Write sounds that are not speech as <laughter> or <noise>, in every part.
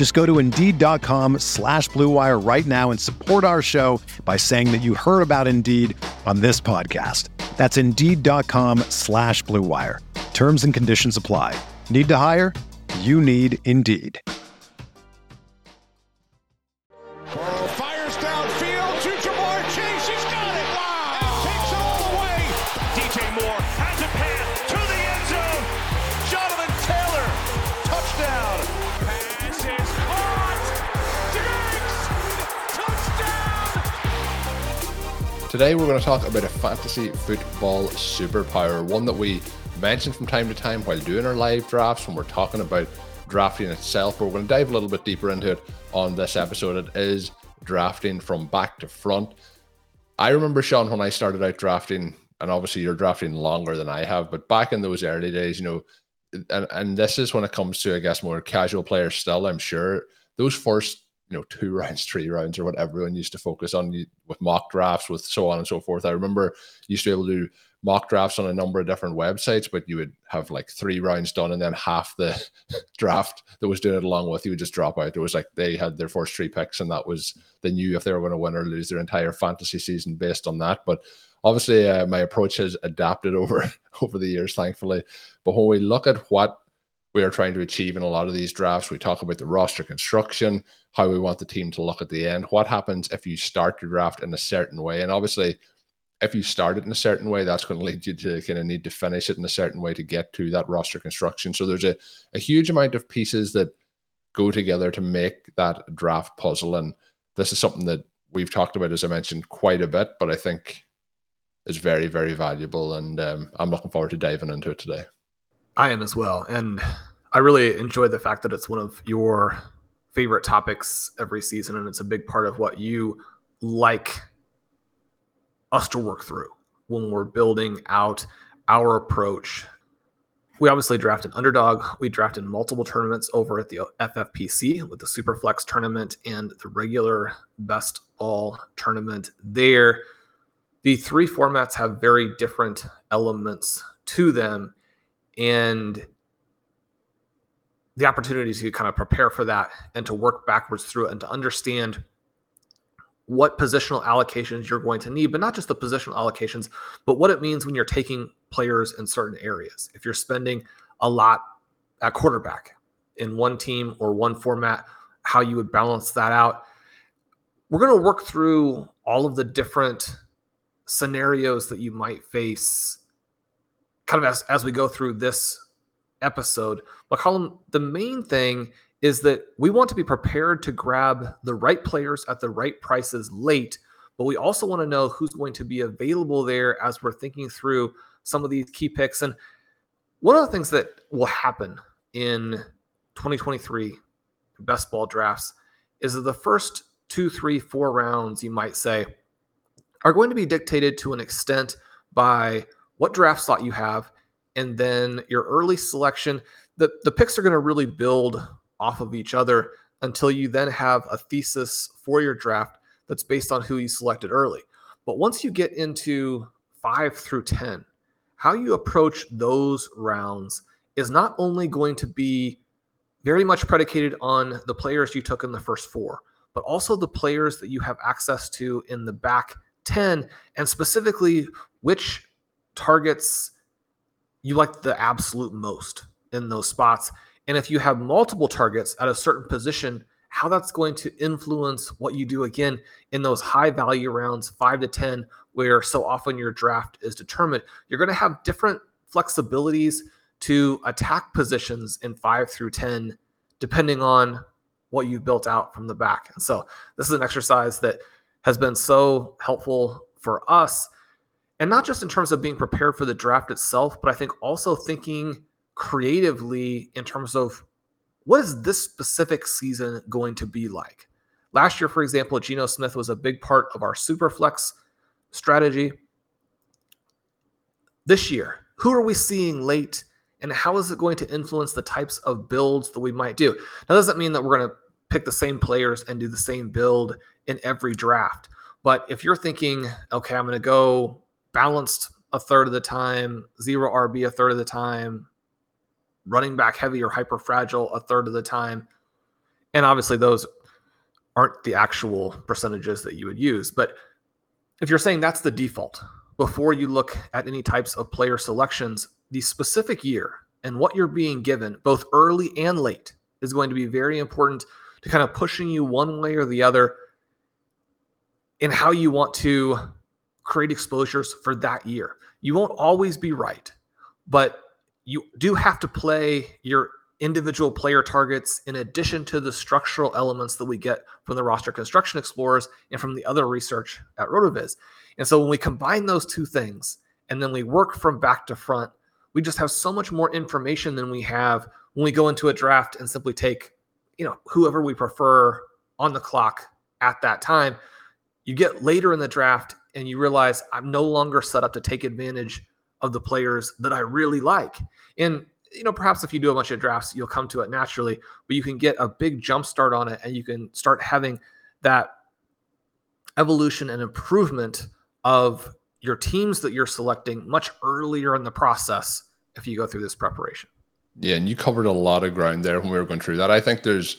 Just go to Indeed.com slash BlueWire right now and support our show by saying that you heard about Indeed on this podcast. That's Indeed.com slash BlueWire. Terms and conditions apply. Need to hire? You need Indeed. Fires downfield to Ja'Marr Chase. He's got it. Wow. Takes it all the way. DJ Moore Today, we're going to talk about a fantasy football superpower, one that we mention from time to time while doing our live drafts when we're talking about drafting itself. But we're going to dive a little bit deeper into it on this episode. It is drafting from back to front. I remember, Shawn, when I started out drafting, and obviously you're drafting longer than I have, but back in those early days, you know, and, and this is when it comes to, I guess, more casual players still, I'm sure, those first you know two <laughs> rounds three rounds or what everyone used to focus on with mock drafts with so on and so forth. I remember used to be able to do mock drafts on a number of different websites but you would have like three rounds done and then half the <laughs> draft that was doing it along with you would just drop out. It was like they had their first three picks and that was they knew if they were going to win or lose their entire fantasy season based on that. But obviously uh, my approach has adapted <laughs> over over the years thankfully. But when we look at what we are trying to achieve in a lot of these drafts. We talk about the roster construction, how we want the team to look at the end. What happens if you start your draft in a certain way? And obviously, if you start it in a certain way, that's going to lead you to kind of need to finish it in a certain way to get to that roster construction. So there's a, a huge amount of pieces that go together to make that draft puzzle. And this is something that we've talked about, as I mentioned, quite a bit, but I think is very, very valuable. And um, I'm looking forward to diving into it today. I am as well. And I really enjoy the fact that it's one of your favorite topics every season. And it's a big part of what you like us to work through when we're building out our approach. We obviously draft an underdog. We draft in multiple tournaments over at the FFPC with the Superflex tournament and the regular best ball tournament there. The three formats have very different elements to them and the opportunity to kind of prepare for that and to work backwards through it and to understand what positional allocations you're going to need, but not just the positional allocations, but what it means when you're taking players in certain areas. If you're spending a lot at quarterback in one team or one format, how you would balance that out. We're going to work through all of the different scenarios that you might face kind of as, as we go through this episode. McCollum, the main thing is that we want to be prepared to grab the right players at the right prices late, but we also want to know who's going to be available there as we're thinking through some of these key picks. And one of the things that will happen in 2023 best ball drafts is that the first two, three, four rounds, you might say, are going to be dictated to an extent by what draft slot you have, and then your early selection. The, the picks are going to really build off of each other until you then have a thesis for your draft that's based on who you selected early. But once you get into five through 10, how you approach those rounds is not only going to be very much predicated on the players you took in the first four, but also the players that you have access to in the back 10, and specifically which targets you like the absolute most in those spots. And if you have multiple targets at a certain position how that's going to influence what you do again in those high value rounds, five to 10, where so often your draft is determined. You're going to have different flexibilities to attack positions in five through 10, depending on what you've built out from the back. And so this is an exercise that has been so helpful for us. And not just in terms of being prepared for the draft itself, but I think also thinking creatively in terms of what is this specific season going to be like? Last year, for example, Geno Smith was a big part of our superflex strategy. This year, who are we seeing late and how is it going to influence the types of builds that we might do? Now, doesn't mean that we're going to pick the same players and do the same build in every draft. But if you're thinking, okay, I'm going to go balanced a third of the time, zero RB a third of the time, running back heavy or hyper fragile a third of the time. And obviously, those aren't the actual percentages that you would use. But if you're saying that's the default, before you look at any types of player selections, the specific year and what you're being given, both early and late, is going to be very important to kind of pushing you one way or the other in how you want to create exposures for that year. You won't always be right, but you do have to play your individual player targets in addition to the structural elements that we get from the roster construction explorers and from the other research at rotoviz and so when we combine those two things and then we work from back to front we just have so much more information than we have when we go into a draft and simply take you know whoever we prefer on the clock at that time you get later in the draft and you realize i'm no longer set up to take advantage of the players that I really like. And you know, perhaps if you do a bunch of drafts, you'll come to it naturally, but you can get a big jump start on it and you can start having that evolution and improvement of your teams that you're selecting much earlier in the process if you go through this preparation. Yeah, and you covered a lot of ground there when we were going through that. I think there's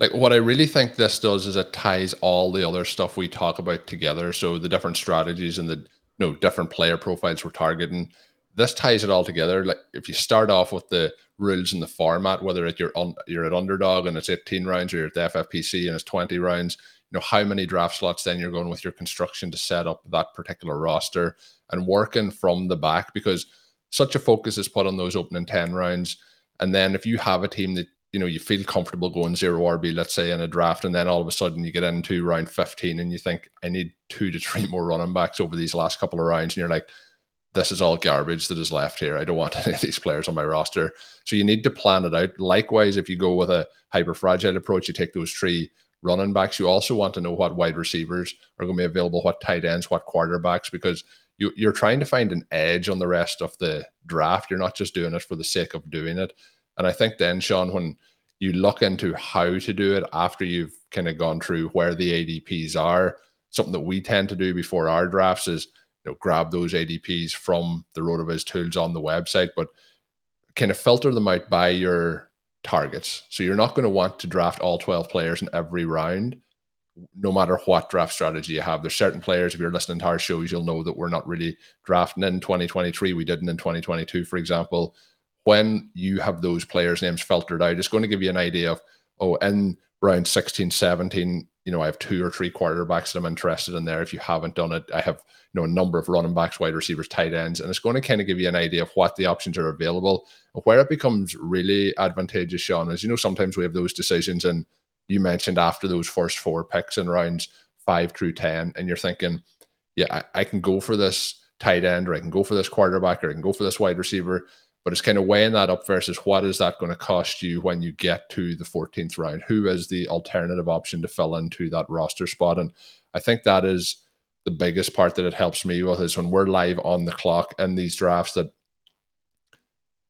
like what I really think this does is it ties all the other stuff we talk about together. So the different strategies and the you know different player profiles we're targeting this ties it all together like if you start off with the rules and the format whether it you're on you're at underdog and it's 18 rounds or you're at the ffpc and it's 20 rounds you know how many draft slots then you're going with your construction to set up that particular roster and working from the back because such a focus is put on those opening 10 rounds and then if you have a team that you know you feel comfortable going zero RB, let's say in a draft, and then all of a sudden you get into round 15 and you think I need two to three <laughs> more running backs over these last couple of rounds, and you're like, this is all garbage that is left here. I don't want <laughs> any of these players on my roster. So you need to plan it out. Likewise, if you go with a hyper fragile approach, you take those three running backs. You also want to know what wide receivers are going to be available, what tight ends, what quarterbacks, because you, you're trying to find an edge on the rest of the draft. You're not just doing it for the sake of doing it. And I think then, Shawn, when you look into how to do it after you've kind of gone through where the ADPs are, something that we tend to do before our drafts is you know grab those ADPs from the RotoViz tools on the website, but kind of filter them out by your targets. So you're not going to want to draft all 12 players in every round, no matter what draft strategy you have. There's certain players, if you're listening to our shows, you'll know that we're not really drafting in 2023. We didn't in 2022, for example when you have those players' names filtered out, it's going to give you an idea of, oh, in round 16, 17, you know, I have two or three quarterbacks that I'm interested in there. If you haven't done it, I have, you know, a number of running backs, wide receivers, tight ends, and it's going to kind of give you an idea of what the options are available. Where it becomes really advantageous, Shawn, is, you know, sometimes we have those decisions, and you mentioned after those first four picks in rounds five through 10, and you're thinking, yeah, I, I can go for this tight end, or I can go for this quarterback, or I can go for this wide receiver but it's kind of weighing that up versus what is that going to cost you when you get to the 14th round? Who is the alternative option to fill into that roster spot? And I think that is the biggest part that it helps me with is when we're live on the clock in these drafts that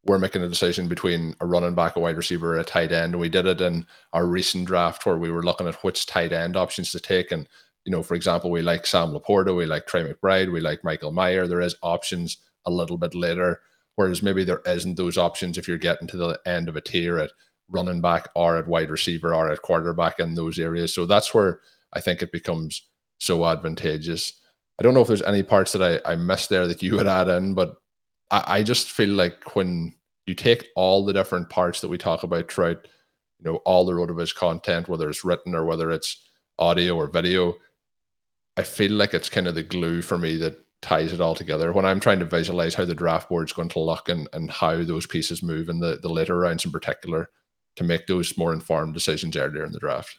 we're making a decision between a running back, a wide receiver, a tight end. We did it in our recent draft where we were looking at which tight end options to take. And, you know, for example, we like Sam LaPorta, we like Trey McBride, we like Michael Mayer. There is options a little bit later Whereas maybe there isn't those options if you're getting to the end of a tier at running back or at wide receiver or at quarterback in those areas. So that's where I think it becomes so advantageous. I don't know if there's any parts that I, I missed there that you would add in, but I, I just feel like when you take all the different parts that we talk about throughout you know all the RotoViz content, whether it's written or whether it's audio or video. I feel like it's kind of the glue for me that ties it all together. When I'm trying to visualize how the draft board is going to look and, and how those pieces move in the, the later rounds in particular to make those more informed decisions earlier in the draft.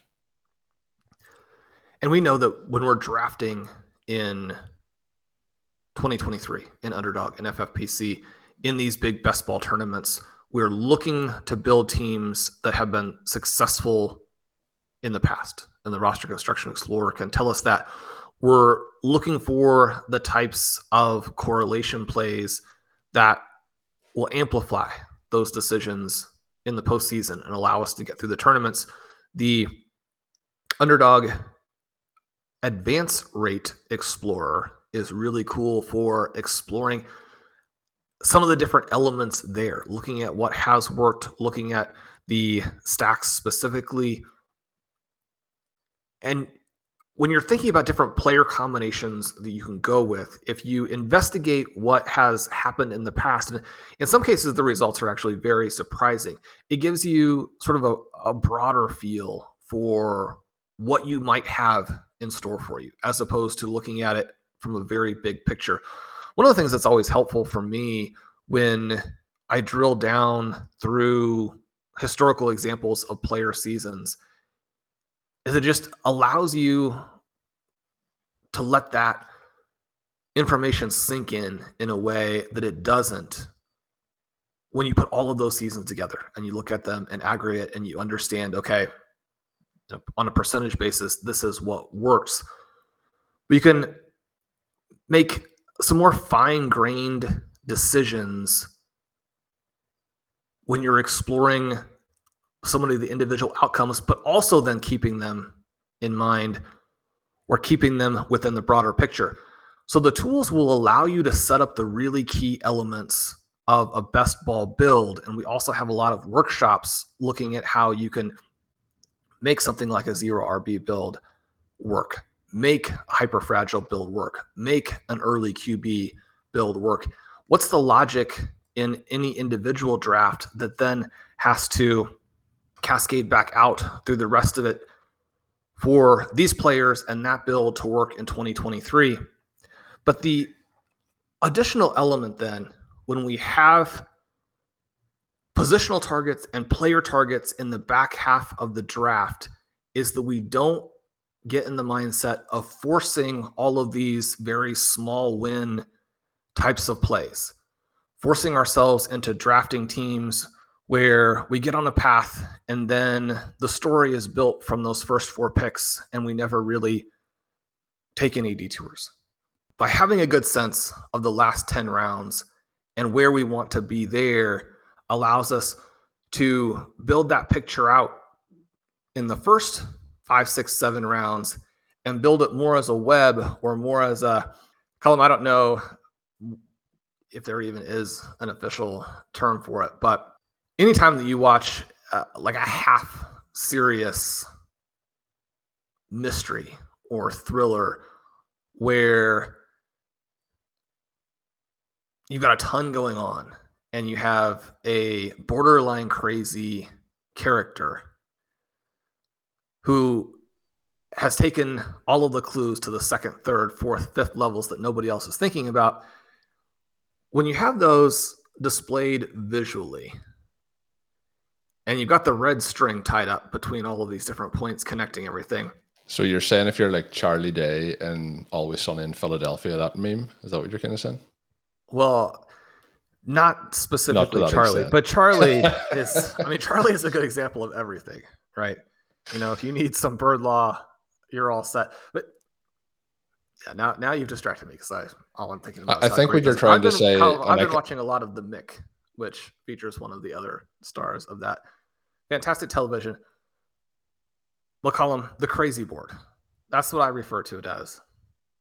And we know that when we're drafting in 2023 in Underdog and FFPC in these big best ball tournaments, we're looking to build teams that have been successful in the past. And the roster construction explorer can tell us that we're looking for the types of correlation plays that will amplify those decisions in the postseason and allow us to get through the tournaments. The underdog advance rate explorer is really cool for exploring some of the different elements there, looking at what has worked, looking at the stacks specifically. And when you're thinking about different player combinations that you can go with, if you investigate what has happened in the past, and in some cases, the results are actually very surprising, it gives you sort of a, a broader feel for what you might have in store for you, as opposed to looking at it from a very big picture. One of the things that's always helpful for me when I drill down through historical examples of player seasons is it just allows you to let that information sink in in a way that it doesn't when you put all of those seasons together and you look at them and aggregate and you understand okay on a percentage basis this is what works. But you can make some more fine-grained decisions when you're exploring so many of the individual outcomes, but also then keeping them in mind or keeping them within the broader picture. So the tools will allow you to set up the really key elements of a best ball build. And we also have a lot of workshops looking at how you can make something like a zero RB build work, make hyper fragile build work, make an early QB build work. What's the logic in any individual draft that then has to cascade back out through the rest of it for these players and that build to work in 2023. But the additional element then, when we have positional targets and player targets in the back half of the draft, is that we don't get in the mindset of forcing all of these very small win types of plays, forcing ourselves into drafting teams where we get on a path and then the story is built from those first four picks and we never really take any detours. By having a good sense of the last 10 rounds and where we want to be there allows us to build that picture out in the first five, six, seven rounds and build it more as a web or more as a column. I don't know if there even is an official term for it, but anytime that you watch uh, like a half serious mystery or thriller where you've got a ton going on and you have a borderline crazy character who has taken all of the clues to the second, third, fourth, fifth levels that nobody else is thinking about. When you have those displayed visually, and you've got the red string tied up between all of these different points connecting everything. So you're saying if you're like Charlie Day and Always Sunny in Philadelphia, that meme is that what you're kind of saying? Well, not specifically not Charlie, extent. but Charlie <laughs> is. I mean, Charlie is a good example of everything, right? You know, if you need some bird law, you're all set. But yeah, now now you've distracted me because I all I'm thinking about. I think what you're trying to say. I've been watching a lot of the Mick which features one of the other stars of that fantastic television. McCollum, the crazy board. That's what I refer to it as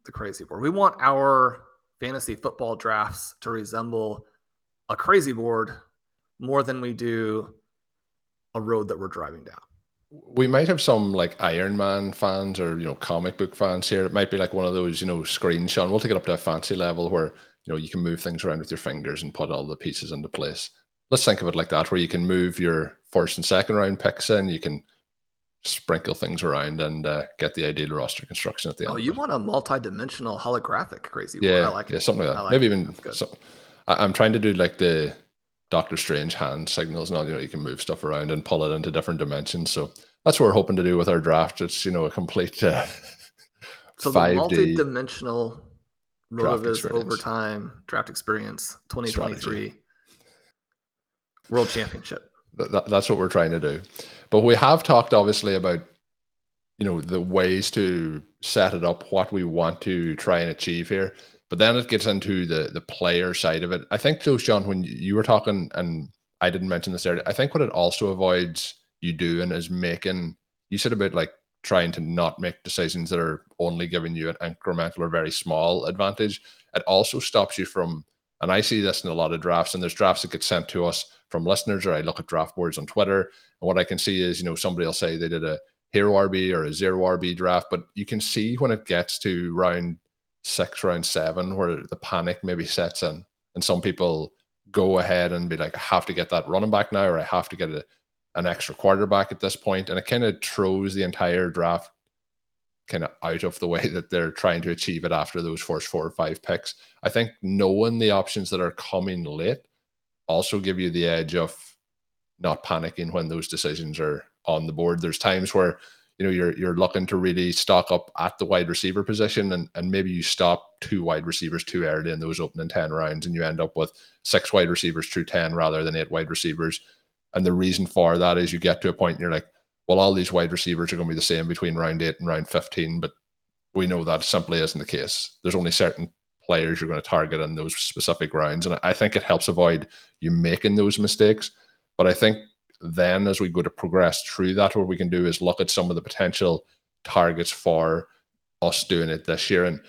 the crazy board. We want our fantasy football drafts to resemble a crazy board more than we do a road that we're driving down. We might have some like Iron Man fans or you know comic book fans here. It might be like one of those you know screenshots. We'll take it up to a fancy level where you know you can move things around with your fingers and put all the pieces into place let's think of it like that, where you can move your first and second round picks in, you can sprinkle things around and uh, get the ideal roster construction at the end. Oh, you want a multi-dimensional holographic crazy yeah. I like yeah, it. something like that. Like maybe it. even so I, i'm trying to do like the Doctor Strange hand signals and all. You know, you can move stuff around and pull it into different dimensions. So that's what we're hoping to do with our draft. It's you know a complete uh, So the 5D Rotoviz experience. overtime draft experience 2023 World Championship. Th- that, that's what we're trying to do. But we have talked obviously about you know the ways to set it up, what we want to try and achieve here. But then it gets into the the player side of it. I think, though, Shawn, when you were talking, and I didn't mention this earlier, I think what it also avoids you doing is making. You said about like trying to not make decisions that are only giving you an incremental or very small advantage. It also stops you from, and I see this in a lot of drafts, and there's drafts that get sent to us from listeners, or I look at draft boards on Twitter, and what I can see is, you know, somebody will say they did a hero RB or a zero RB draft, but you can see when it gets to round six, round seven, where the panic maybe sets in, and some people go ahead and be like, I have to get that running back now, or I have to get a, an extra quarterback at this point, and it kind of throws the entire draft kind of out of the <laughs> way that they're trying to achieve it after those first four or five picks. I think knowing the options that are coming late also give you the edge of not panicking when those decisions are on the board. There's times where you know you're you're looking to really stock up at the wide receiver position and, and maybe you stop two wide receivers too early in those opening 10 rounds and you end up with six wide receivers through 10 rather than eight wide receivers. And the reason for that is you get to a point and you're like, well, all these wide receivers are going to be the same between round eight and round 15, but we know that simply isn't the case. There's only certain players you're going to target in those specific rounds. And I think it helps avoid you making those mistakes. But I think then as we go to progress through that, what we can do is look at some of the potential targets for us doing it this year. And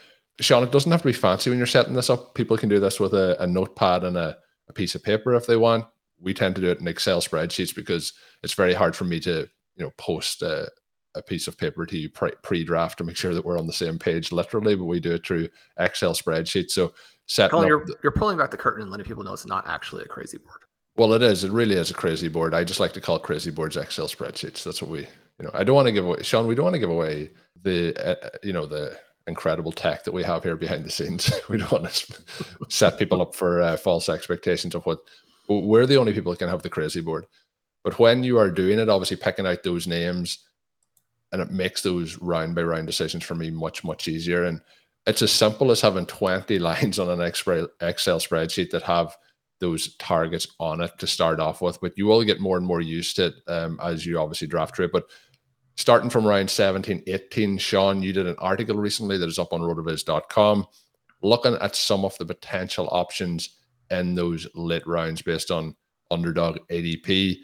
Shawn, it doesn't have to be fancy when you're setting this up. People can do this with a, a notepad and a, a piece of paper if they want. We tend to do it in Excel spreadsheets because it's very hard for me to, you know, post a, a piece of paper to you pre- pre-draft to make sure that we're on the same page literally, but we do it through Excel spreadsheets. So setting Colin, you're, the- you're pulling back the curtain and letting people know it's not actually a crazy board. well, it is. It really is a crazy board. I just like to call crazy boards Excel spreadsheets. That's what we, you know, I don't want to give away, Shawn. We don't want to give away the, uh, you know, the incredible tech that we have here behind the scenes. <laughs> we don't want to set people up for uh, false expectations of what we're the only people that can have the crazy board. But when you are doing it, obviously picking out those names, and it makes those round by round decisions for me much much easier. And it's as simple as having twenty <laughs> lines on an Excel spreadsheet that have those targets on it to start off with, but you will get more and more used to it um, as you obviously draft through it. But starting from around 17, 18, Shawn, you did an article recently that is up on rotoviz.com looking at some of the potential options in those late rounds based on underdog ADP.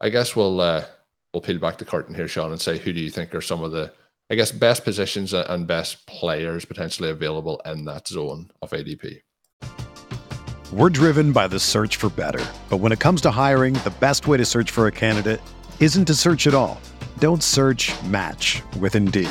I guess we'll uh, we'll peel back the curtain here, Shawn, and say who do you think are some of the I guess best positions and best players potentially available in that zone of ADP. We're driven by the search for better. But when it comes to hiring, the best way to search for a candidate isn't to search at all. Don't search match with Indeed.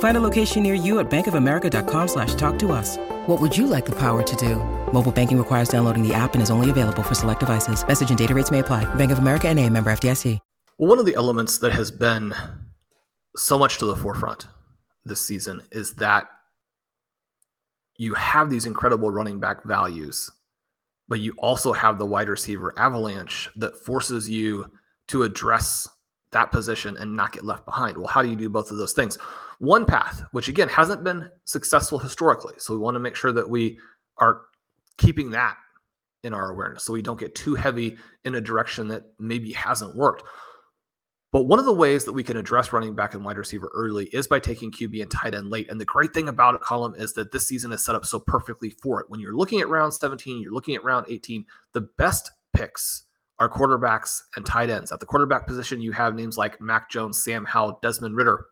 Find a location near you at bankofamerica.com slash talk to us. What would you like the power to do? Mobile banking requires downloading the app and is only available for select devices. Message and data rates may apply. Bank of America and a member FDIC. Well, one of the elements that has been so much to the forefront this season is that you have these incredible running back values, but you also have the wide receiver avalanche that forces you to address that position and not get left behind. Well, how do you do both of those things? One path, which again hasn't been successful historically. So we want to make sure that we are keeping that in our awareness so we don't get too heavy in a direction that maybe hasn't worked. But one of the ways that we can address running back and wide receiver early is by taking QB and tight end late. And the great thing about it, Colm, is that this season is set up so perfectly for it. When you're looking at round 17, you're looking at round 18, the best picks are quarterbacks and tight ends. At the quarterback position, you have names like Mac Jones, Sam Howell, Desmond Ridder.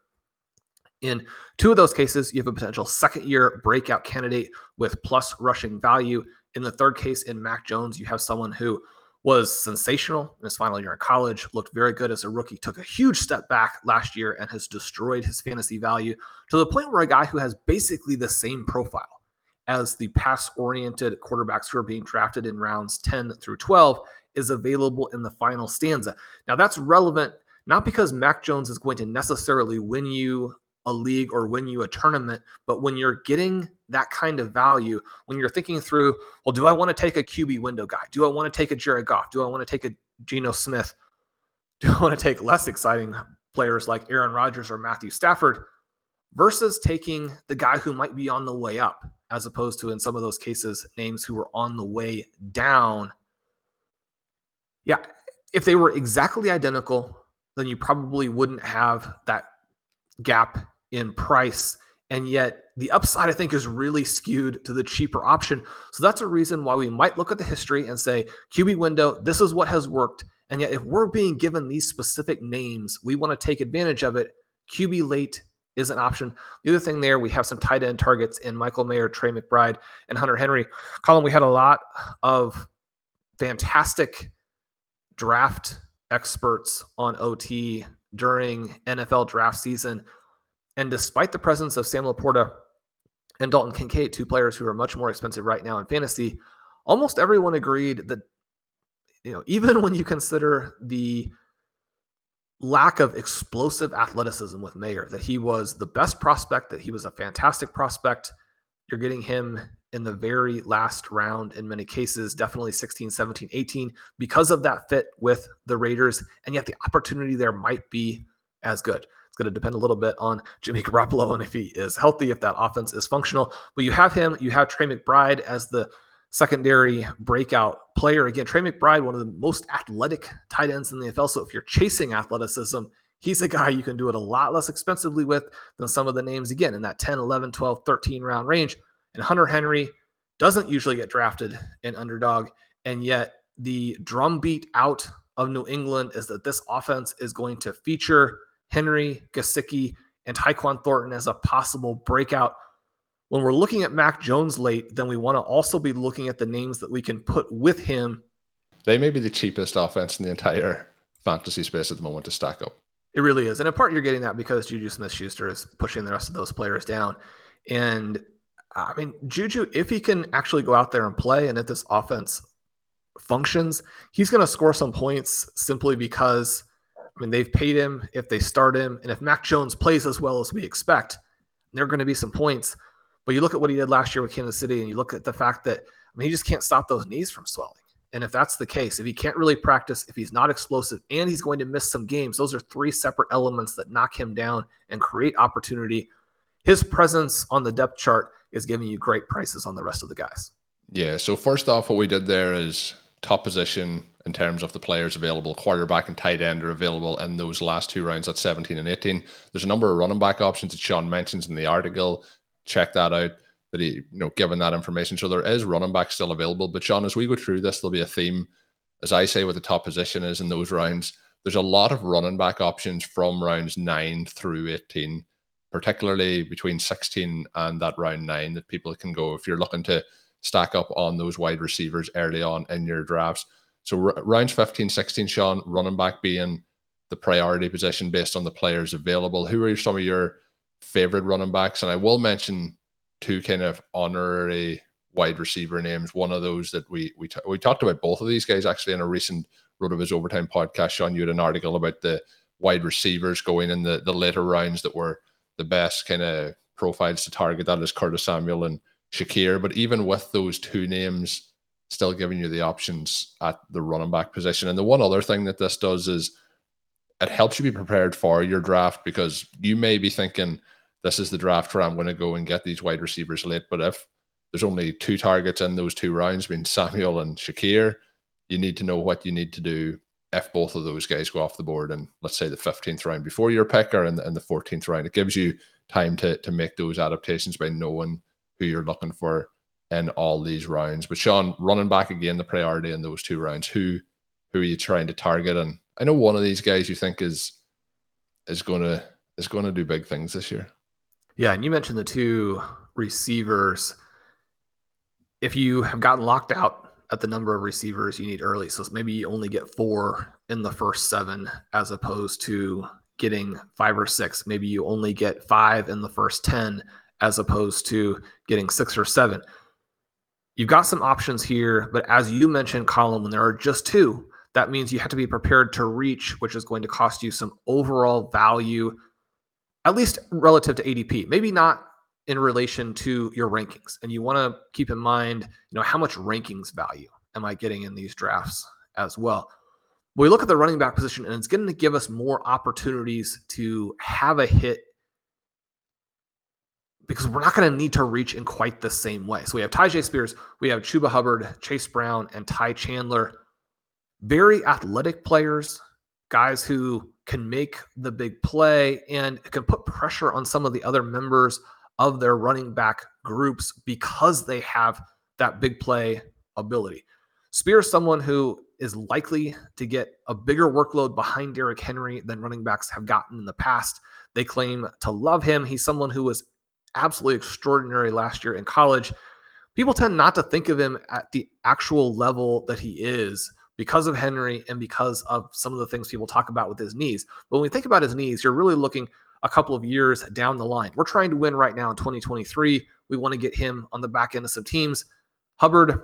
In two of those cases, you have a potential second year breakout candidate with plus rushing value. In the third case, in Mac Jones, you have someone who was sensational in his final year in college, looked very good as a rookie, took a huge step back last year and has destroyed his fantasy value to the point where a guy who has basically the same profile as the pass oriented quarterbacks who are being drafted in rounds 10 through 12 is available in the final stanza. Now, that's relevant not because Mac Jones is going to necessarily win you a league or win you a tournament. But when you're getting that kind of value, when you're thinking through, well, do I want to take a QB window guy? Do I want to take a Jared Goff? Do I want to take a Geno Smith? <laughs> Do I want to take less exciting players like Aaron Rodgers or Matthew Stafford versus taking the guy who might be on the way up, as opposed to in some of those cases, names who are on the way down? Yeah, if they were exactly identical, then you probably wouldn't have that gap in price. And yet the upside, I think, is really skewed to the cheaper option. So that's a reason why we might look at the history and say, QB window, this is what has worked. And yet, if we're being given these specific names, we want to take advantage of it. QB late is an option. The other thing there, we have some tight end targets in Michael Mayer, Trey McBride, and Hunter Henry. Colin, we had a lot of fantastic draft experts on OT during NFL draft season. And despite the presence of Sam LaPorta and Dalton Kincaid, two players who are much more expensive right now in fantasy, almost everyone agreed that, you know, even <laughs> when you consider the lack of explosive athleticism with Mayer, that he was the best prospect, that he was a fantastic prospect. You're getting him in the very last round in many cases, definitely 16, 17, 18, because of that fit with the Raiders. And yet the opportunity there might be as good. It's going to depend a little bit on Jimmy Garoppolo and if he is healthy, if that offense is functional. But you have him, you have Trey McBride as the secondary breakout player. Again, Trey McBride, one of the most athletic tight ends in the NFL. So if you're chasing athleticism, he's a guy you can do it a lot less expensively with than some of the names, again, in that 10, 11, 12, 13 round range. And Hunter Henry doesn't usually get drafted in underdog. And yet the drumbeat out of New England is that this offense is going to feature Henry, Gesicki, and Tyquan Thornton as a possible breakout. When we're looking at Mac Jones late, then we want to also be looking at the names that we can put with him. They may be the cheapest offense in the entire fantasy space at the moment to stack up. It really is. And in part, you're getting that because JuJu Smith-Schuster is pushing the rest of those players down. And I mean, Juju, if he can actually go out there and play and if this offense functions, he's going to score some points simply because, I mean, they've paid him if they start him. And if Mac Jones plays as well as we expect, there are going to be some points. But you look at what he did last year with Kansas City and you look at the fact that, I mean, he just can't stop those knees from swelling. And if that's the case, if he can't really practice, if he's not explosive, and he's going to miss some games, those are three separate elements that knock him down and create opportunity. His presence on the depth chart is giving you great prices on the rest of the guys. Yeah. So first off, what we did there is top position in terms of the players available. Quarterback and tight end are available in those last two rounds at 17 and 18. There's a number of running back options that Shawn mentions in the article. Check that out. That he, you know, given that information. So there is running back still available. But Shawn, as we go through this, there'll be a theme. As I say, what the top position is in those rounds. There's a lot of running back options from rounds nine through 18 particularly between 16 and that round nine, that people can go if you're looking to stack up on those wide receivers early on in your drafts. So r- rounds 15, 16, Shawn, running back being the priority position based on the players available. Who are some of your favorite running backs. And I will mention two kind of honorary wide receiver names. One of those that we we t- we talked about both of these guys actually in a recent RotoViz Overtime podcast. Shawn, you had an article about the wide receivers going in the the later rounds that were the best kind of profiles to target. That is Curtis Samuel and Shakir. But even with those two names, still giving you the options at the running back position. And the one other thing that this does is it helps you be prepared for your draft because you may be thinking this is the draft where I'm going to go and get these wide receivers late. But if there's only two targets in those two rounds, being Samuel and Shakir, you need to know what you need to do if both of those guys go off the board and let's say the 15th round before your pick or in the, in the 14th round. It gives you time to, to make those adaptations by knowing who you're looking for in all these rounds. But Shawn, running back again, the priority in those two rounds, who who are you trying to target? And I know one of these guys you think is is gonna is gonna do big things this year. Yeah, and you mentioned the two receivers. If you have gotten locked out at the number of receivers you need early, so maybe you only get four in the first seven as opposed to getting five or six. Maybe you only get five in the first 10 as opposed to getting six or seven. You've got some options here, but as you mentioned, Colin, when there are just two, that means you have to be prepared to reach, which is going to cost you some overall value at least relative to ADP, maybe not in relation to your rankings. And you want to keep in mind, you know, how much rankings value am I getting in these drafts as well? We look at the running back position, and it's going to give us more opportunities to have a hit because we're not going to need to reach in quite the same way. So we have Tyjae Spears, we have Chuba Hubbard, Chase Brown, and Ty Chandler. Very athletic players, guys who can make the big play and can put pressure on some of the other members of their running back groups because they have that big play ability. Spear is someone who is likely to get a bigger workload behind Derrick Henry than running backs have gotten in the past. They claim to love him. He's someone who was absolutely extraordinary last year in college. People tend not to think of him at the actual level that he is because of Henry and because of some of the things people talk about with his knees. But when we think about his knees, you're really looking a couple of years down the line. We're trying to win right now in 2023. We want to get him on the back end of some teams. Hubbard,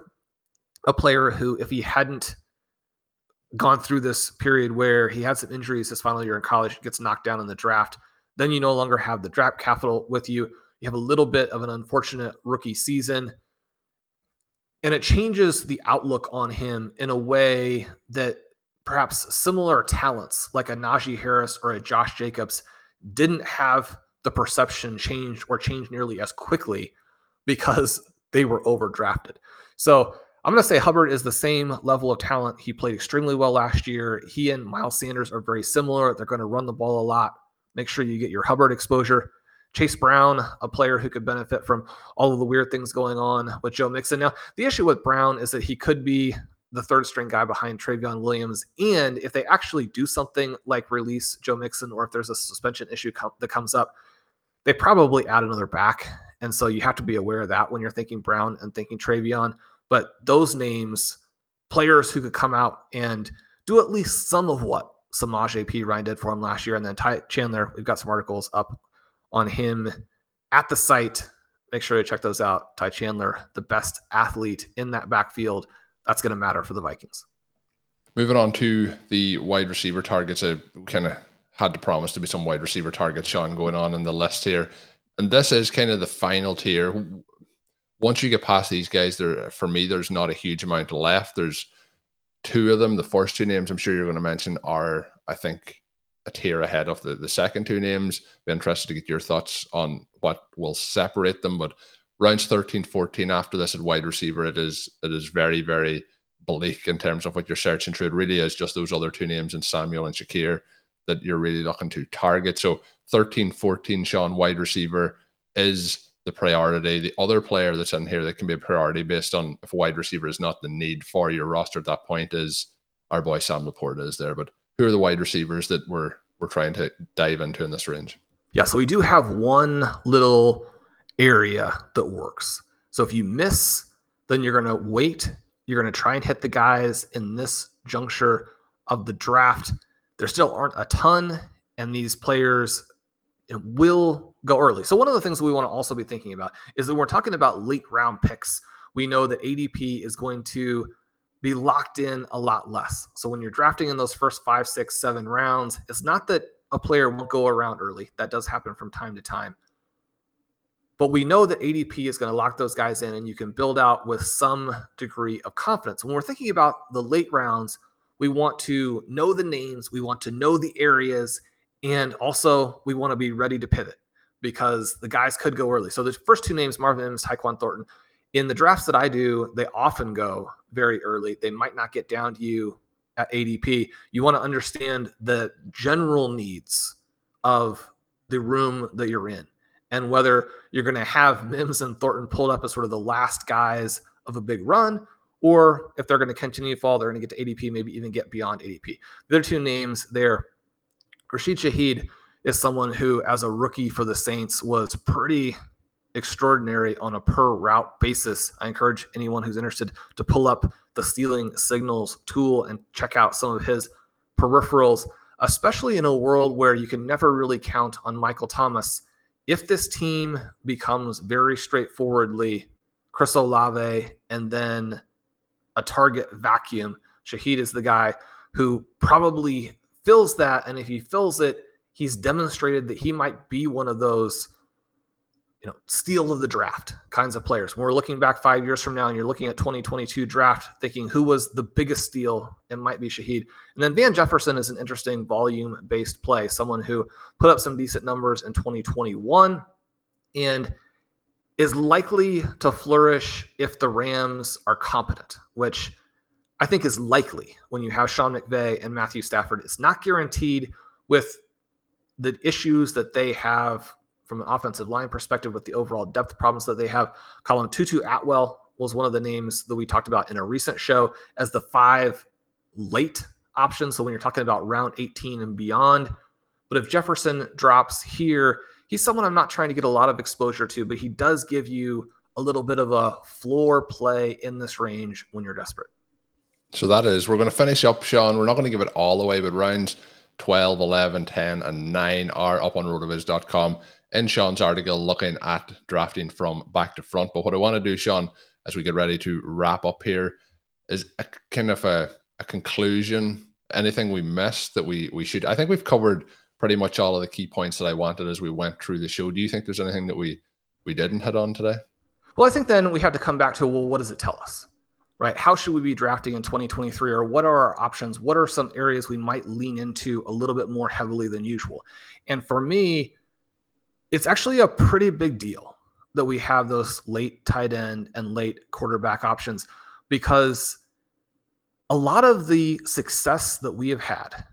a player who, if he hadn't gone through this period where he had some injuries his final year in college, gets knocked down in the draft, then you no longer have the draft capital with you. You have a little bit of an unfortunate rookie season and it changes the outlook on him in a way that perhaps similar talents like a Najee Harris or a Josh Jacobs didn't have the perception change or change nearly as quickly <laughs> because they were overdrafted. So I'm going to say Hubbard is the same level of talent. He played extremely well last year. He and Miles Sanders are very similar. They're going to run the ball a lot. Make sure you get your Hubbard exposure. Chase Brown, a player who could benefit from all of the weird things going on with Joe Mixon. Now, the issue with Brown is that he could be the third string guy behind Trayveon Williams. And if they actually do something like release Joe Mixon, or if there's a suspension issue com- that comes up, they probably add another back. And so you have to be aware of that when you're thinking Brown and thinking Trayveon. But those names, players who could come out and do at least some of what Samaj P. Ryan did for him last year. And then Ty Chandler, we've got some articles up on him at the site. Make sure to check those out. Ty Chandler, the best athlete in that backfield. That's going to matter for the Vikings. Moving on to the wide receiver targets, I kind of had to promise to be some wide receiver targets, Shawn, going on in the list here. And this is kind of the final tier. Once you get past these guys, there for me, there's not a huge amount left. There's two of them. The first two names I'm sure you're going to mention are, I think, a tier ahead of the, the second two names. Be interested to get your thoughts on what will separate them. But rounds 13, 14 after this at wide receiver, it is it is very, very bleak in terms of what you're searching through. It really is just those other two names and Samuel and Shakir that you're really looking to target. So 13, 14, Shawn, wide receiver is the priority. The other player that's in here that can be a priority based on if wide receiver is not the need for your roster at that point is our boy Sam LaPorta is there. But who are the wide receivers that we're we're trying to dive into in this range? Yeah, so we do have one little area that works. So if you miss, then you're going to wait. You're going to try and hit the guys in this juncture of the draft. There still aren't a ton, and these players will go early. So one of the things we want to also be thinking about is that we're talking about late round picks. We know that ADP is going to be locked in a lot less. So when you're drafting in those first five, six, seven rounds, it's not that a player won't go around early. That does happen from time to time. But we know that ADP is going to lock those guys in and you can build out with some degree of confidence. When we're thinking about the late rounds, we want to know the names, we want to know the areas, and also we want to be ready to pivot because the guys could go early. So the first two names, Marvin Mims, Tyquan Thornton, in the drafts that I do, they often go very early. They might not get down to you at ADP. You want to understand the general needs of the room that you're in and whether you're going to have Mims and Thornton pulled up as sort of the last guys of a big run, or if they're going to continue to fall, they're going to get to ADP, maybe even get beyond ADP. The other two names there, Rashid Shaheed is someone who, as a rookie for the Saints, was pretty extraordinary on a per route basis. I encourage anyone who's interested to pull up the stealing signals tool and check out some of his peripherals, especially in a world where you can never really count on Michael Thomas if this team becomes very straightforwardly Chris Olave and then a target vacuum, Shaheed is the guy who probably fills that. And if he fills it, he's demonstrated that he might be one of those you know, steal of the draft kinds of players. When we're looking back five years from now and you're looking at 2022 draft, thinking who was the biggest steal, it might be Shaheed. And then Van Jefferson is an interesting volume based play, someone who put up some decent numbers in 2021 and is likely to flourish if the Rams are competent, which I think is likely when you have Sean McVay and Matthew Stafford. It's not guaranteed with the issues that they have from an offensive line perspective with the overall depth problems that they have. Colm Tutu Atwell was one of the names that we talked about in a recent show as the five late options. So when you're talking about round 18 and beyond, but if Jefferson drops here, he's someone I'm not trying to get a lot of exposure to, but he does give you a little bit of a floor play in this range when you're desperate. So that is, we're going to finish up, Shawn. We're not going to give it all away, but rounds 12, 11, 10, and 9 are up on rotoviz.com in Shawn's article looking at drafting from back to front. But what I want to do, Sean, as we get ready to wrap up here, is a kind of a, a conclusion. Anything we missed that we we should? I think we've covered pretty much all of the key points that I wanted as we went through the show. Do you think there's anything that we we didn't hit on today? Well, I think then we have to come back to well, what does it tell us? Right? How should we be drafting in 2023 or what are our options? What are some areas we might lean into a little bit more heavily than usual? And for me, it's actually a pretty big deal that we have those late tight end and late quarterback options because a lot of the success that we have had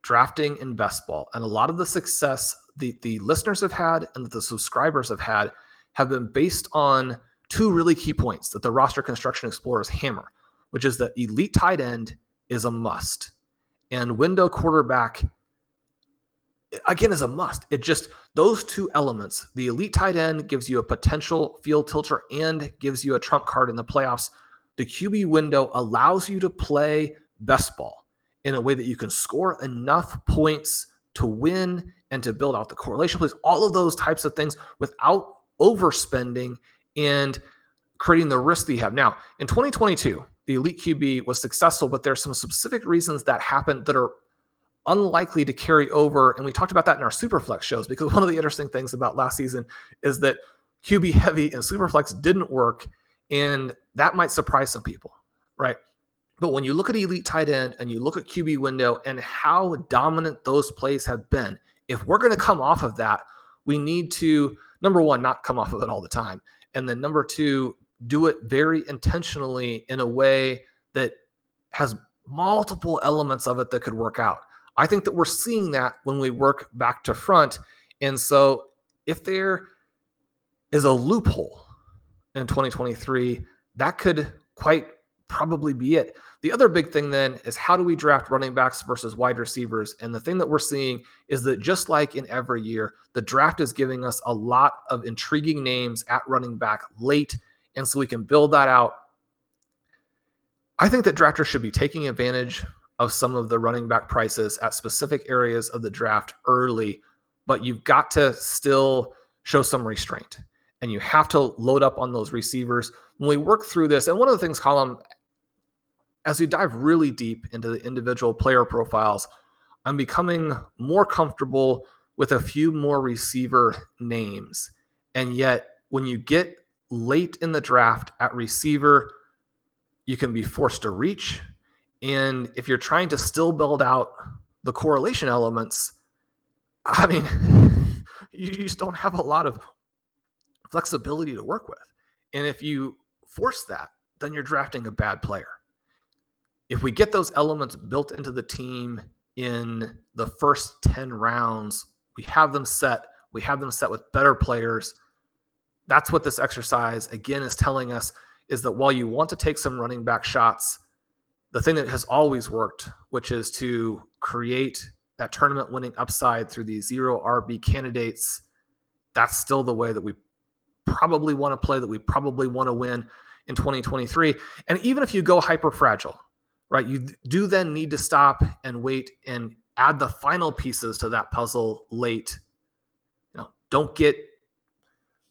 drafting in best ball and a lot of the success the, the listeners have had and the subscribers have had have been based on two really key points that the roster construction explorers hammer which is that elite tight end is a must and window quarterback again is a must. It just those two elements, the elite tight end gives you a potential field tilter and gives you a trump card in the playoffs. The QB window allows you to play best ball in a way that you can score enough points to win and to build out the correlation plays, all of those types of things without overspending and creating the risk that you have. Now, in 2022, the elite QB was successful, but there's some specific reasons that happened that are unlikely to carry over. And we talked about that in our Superflex shows because <laughs> one of the interesting things about last season is that QB heavy and Superflex didn't work. And that might surprise some people, right? But when you look at elite tight end and you look at QB window and how dominant those plays have been, if we're going to come off of that, we need to, number one, not come off of it all the time. And then number two, do it very intentionally in a way that has multiple elements of it that could work out. I think that we're seeing that when we work back to front. And so if there is a loophole in 2023, that could quite probably be it. The other big thing then is how do we draft running backs versus wide receivers? And the thing that we're seeing is that just like in every year, the draft is giving us a lot of intriguing names at running back late. And so we can build that out. I think that drafters should be taking advantage of some of the running back prices at specific areas of the draft early but you've got to still show some restraint and you have to load up on those receivers. When we work through this, and one of the things, Colm, as we dive really deep into the individual player profiles, I'm becoming more comfortable with a few more receiver names. And yet, when you get late in the draft at receiver, you can be forced to reach. And if you're trying to still build out the correlation elements, I mean, <laughs> you just don't have a lot of flexibility to work with. And if you force that, then you're drafting a bad player. If we get those elements built into the team in the first 10 rounds, we have them set, we have them set with better players. That's what this exercise again is telling us is that while you want to take some running back shots, the thing that has always worked, which is to create that tournament winning upside through these zero RB candidates, that's still the way that we probably want to play, that we probably want to win in 2023. And even if you go hyper fragile, right, you do then need to stop and wait and add the final pieces to that puzzle late. You know, don't get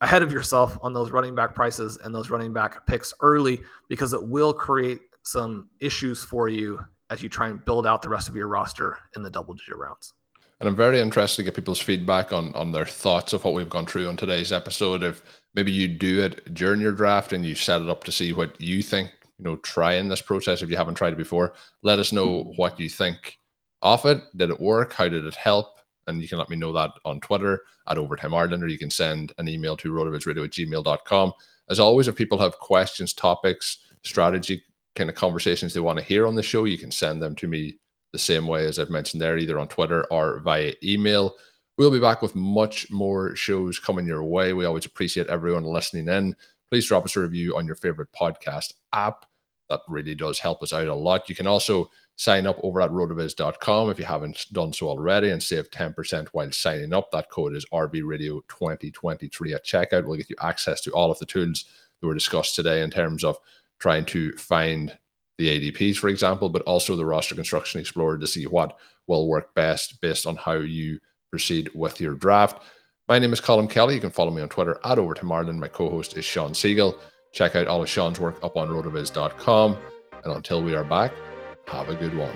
ahead of yourself on those running back prices and those running back picks early because it will create some issues for you as you try and build out the rest of your roster in the double digit rounds. And I'm very interested to get people's feedback on on their thoughts of what we've gone through on today's episode. If maybe you do it during your draft and you set it up to see what you think, you know, try in this process if you haven't tried it before, let us know what you think of it. Did it work? How did it help? And you can let me know that on Twitter at Overtime Ireland, or you can send an email to rotovizradio at gmail.com. As always, if people have questions, topics, strategy kind of conversations they want to hear on the show, you can send them to me the same way as I've mentioned there, either on Twitter or via email. We'll be back with much more shows coming your way. We always appreciate everyone listening in. Please drop us a review on your favorite podcast app. That really does help us out a lot. You can also sign up over at rotoviz.com if you haven't done so already and save 10% while signing up. That code is RVRadio2023 at checkout. We'll get you access to all of the tools that were discussed today in terms of trying to find the ADPs, for example, but also the roster construction explorer to see what will work best based on how you proceed with your draft. My name is Colm Kelly. You can follow me on Twitter at Overtime Ireland. My co-host is Shawn Siegele. Check out all of Shawn's work up on rotoviz.com. And until we are back, have a good one.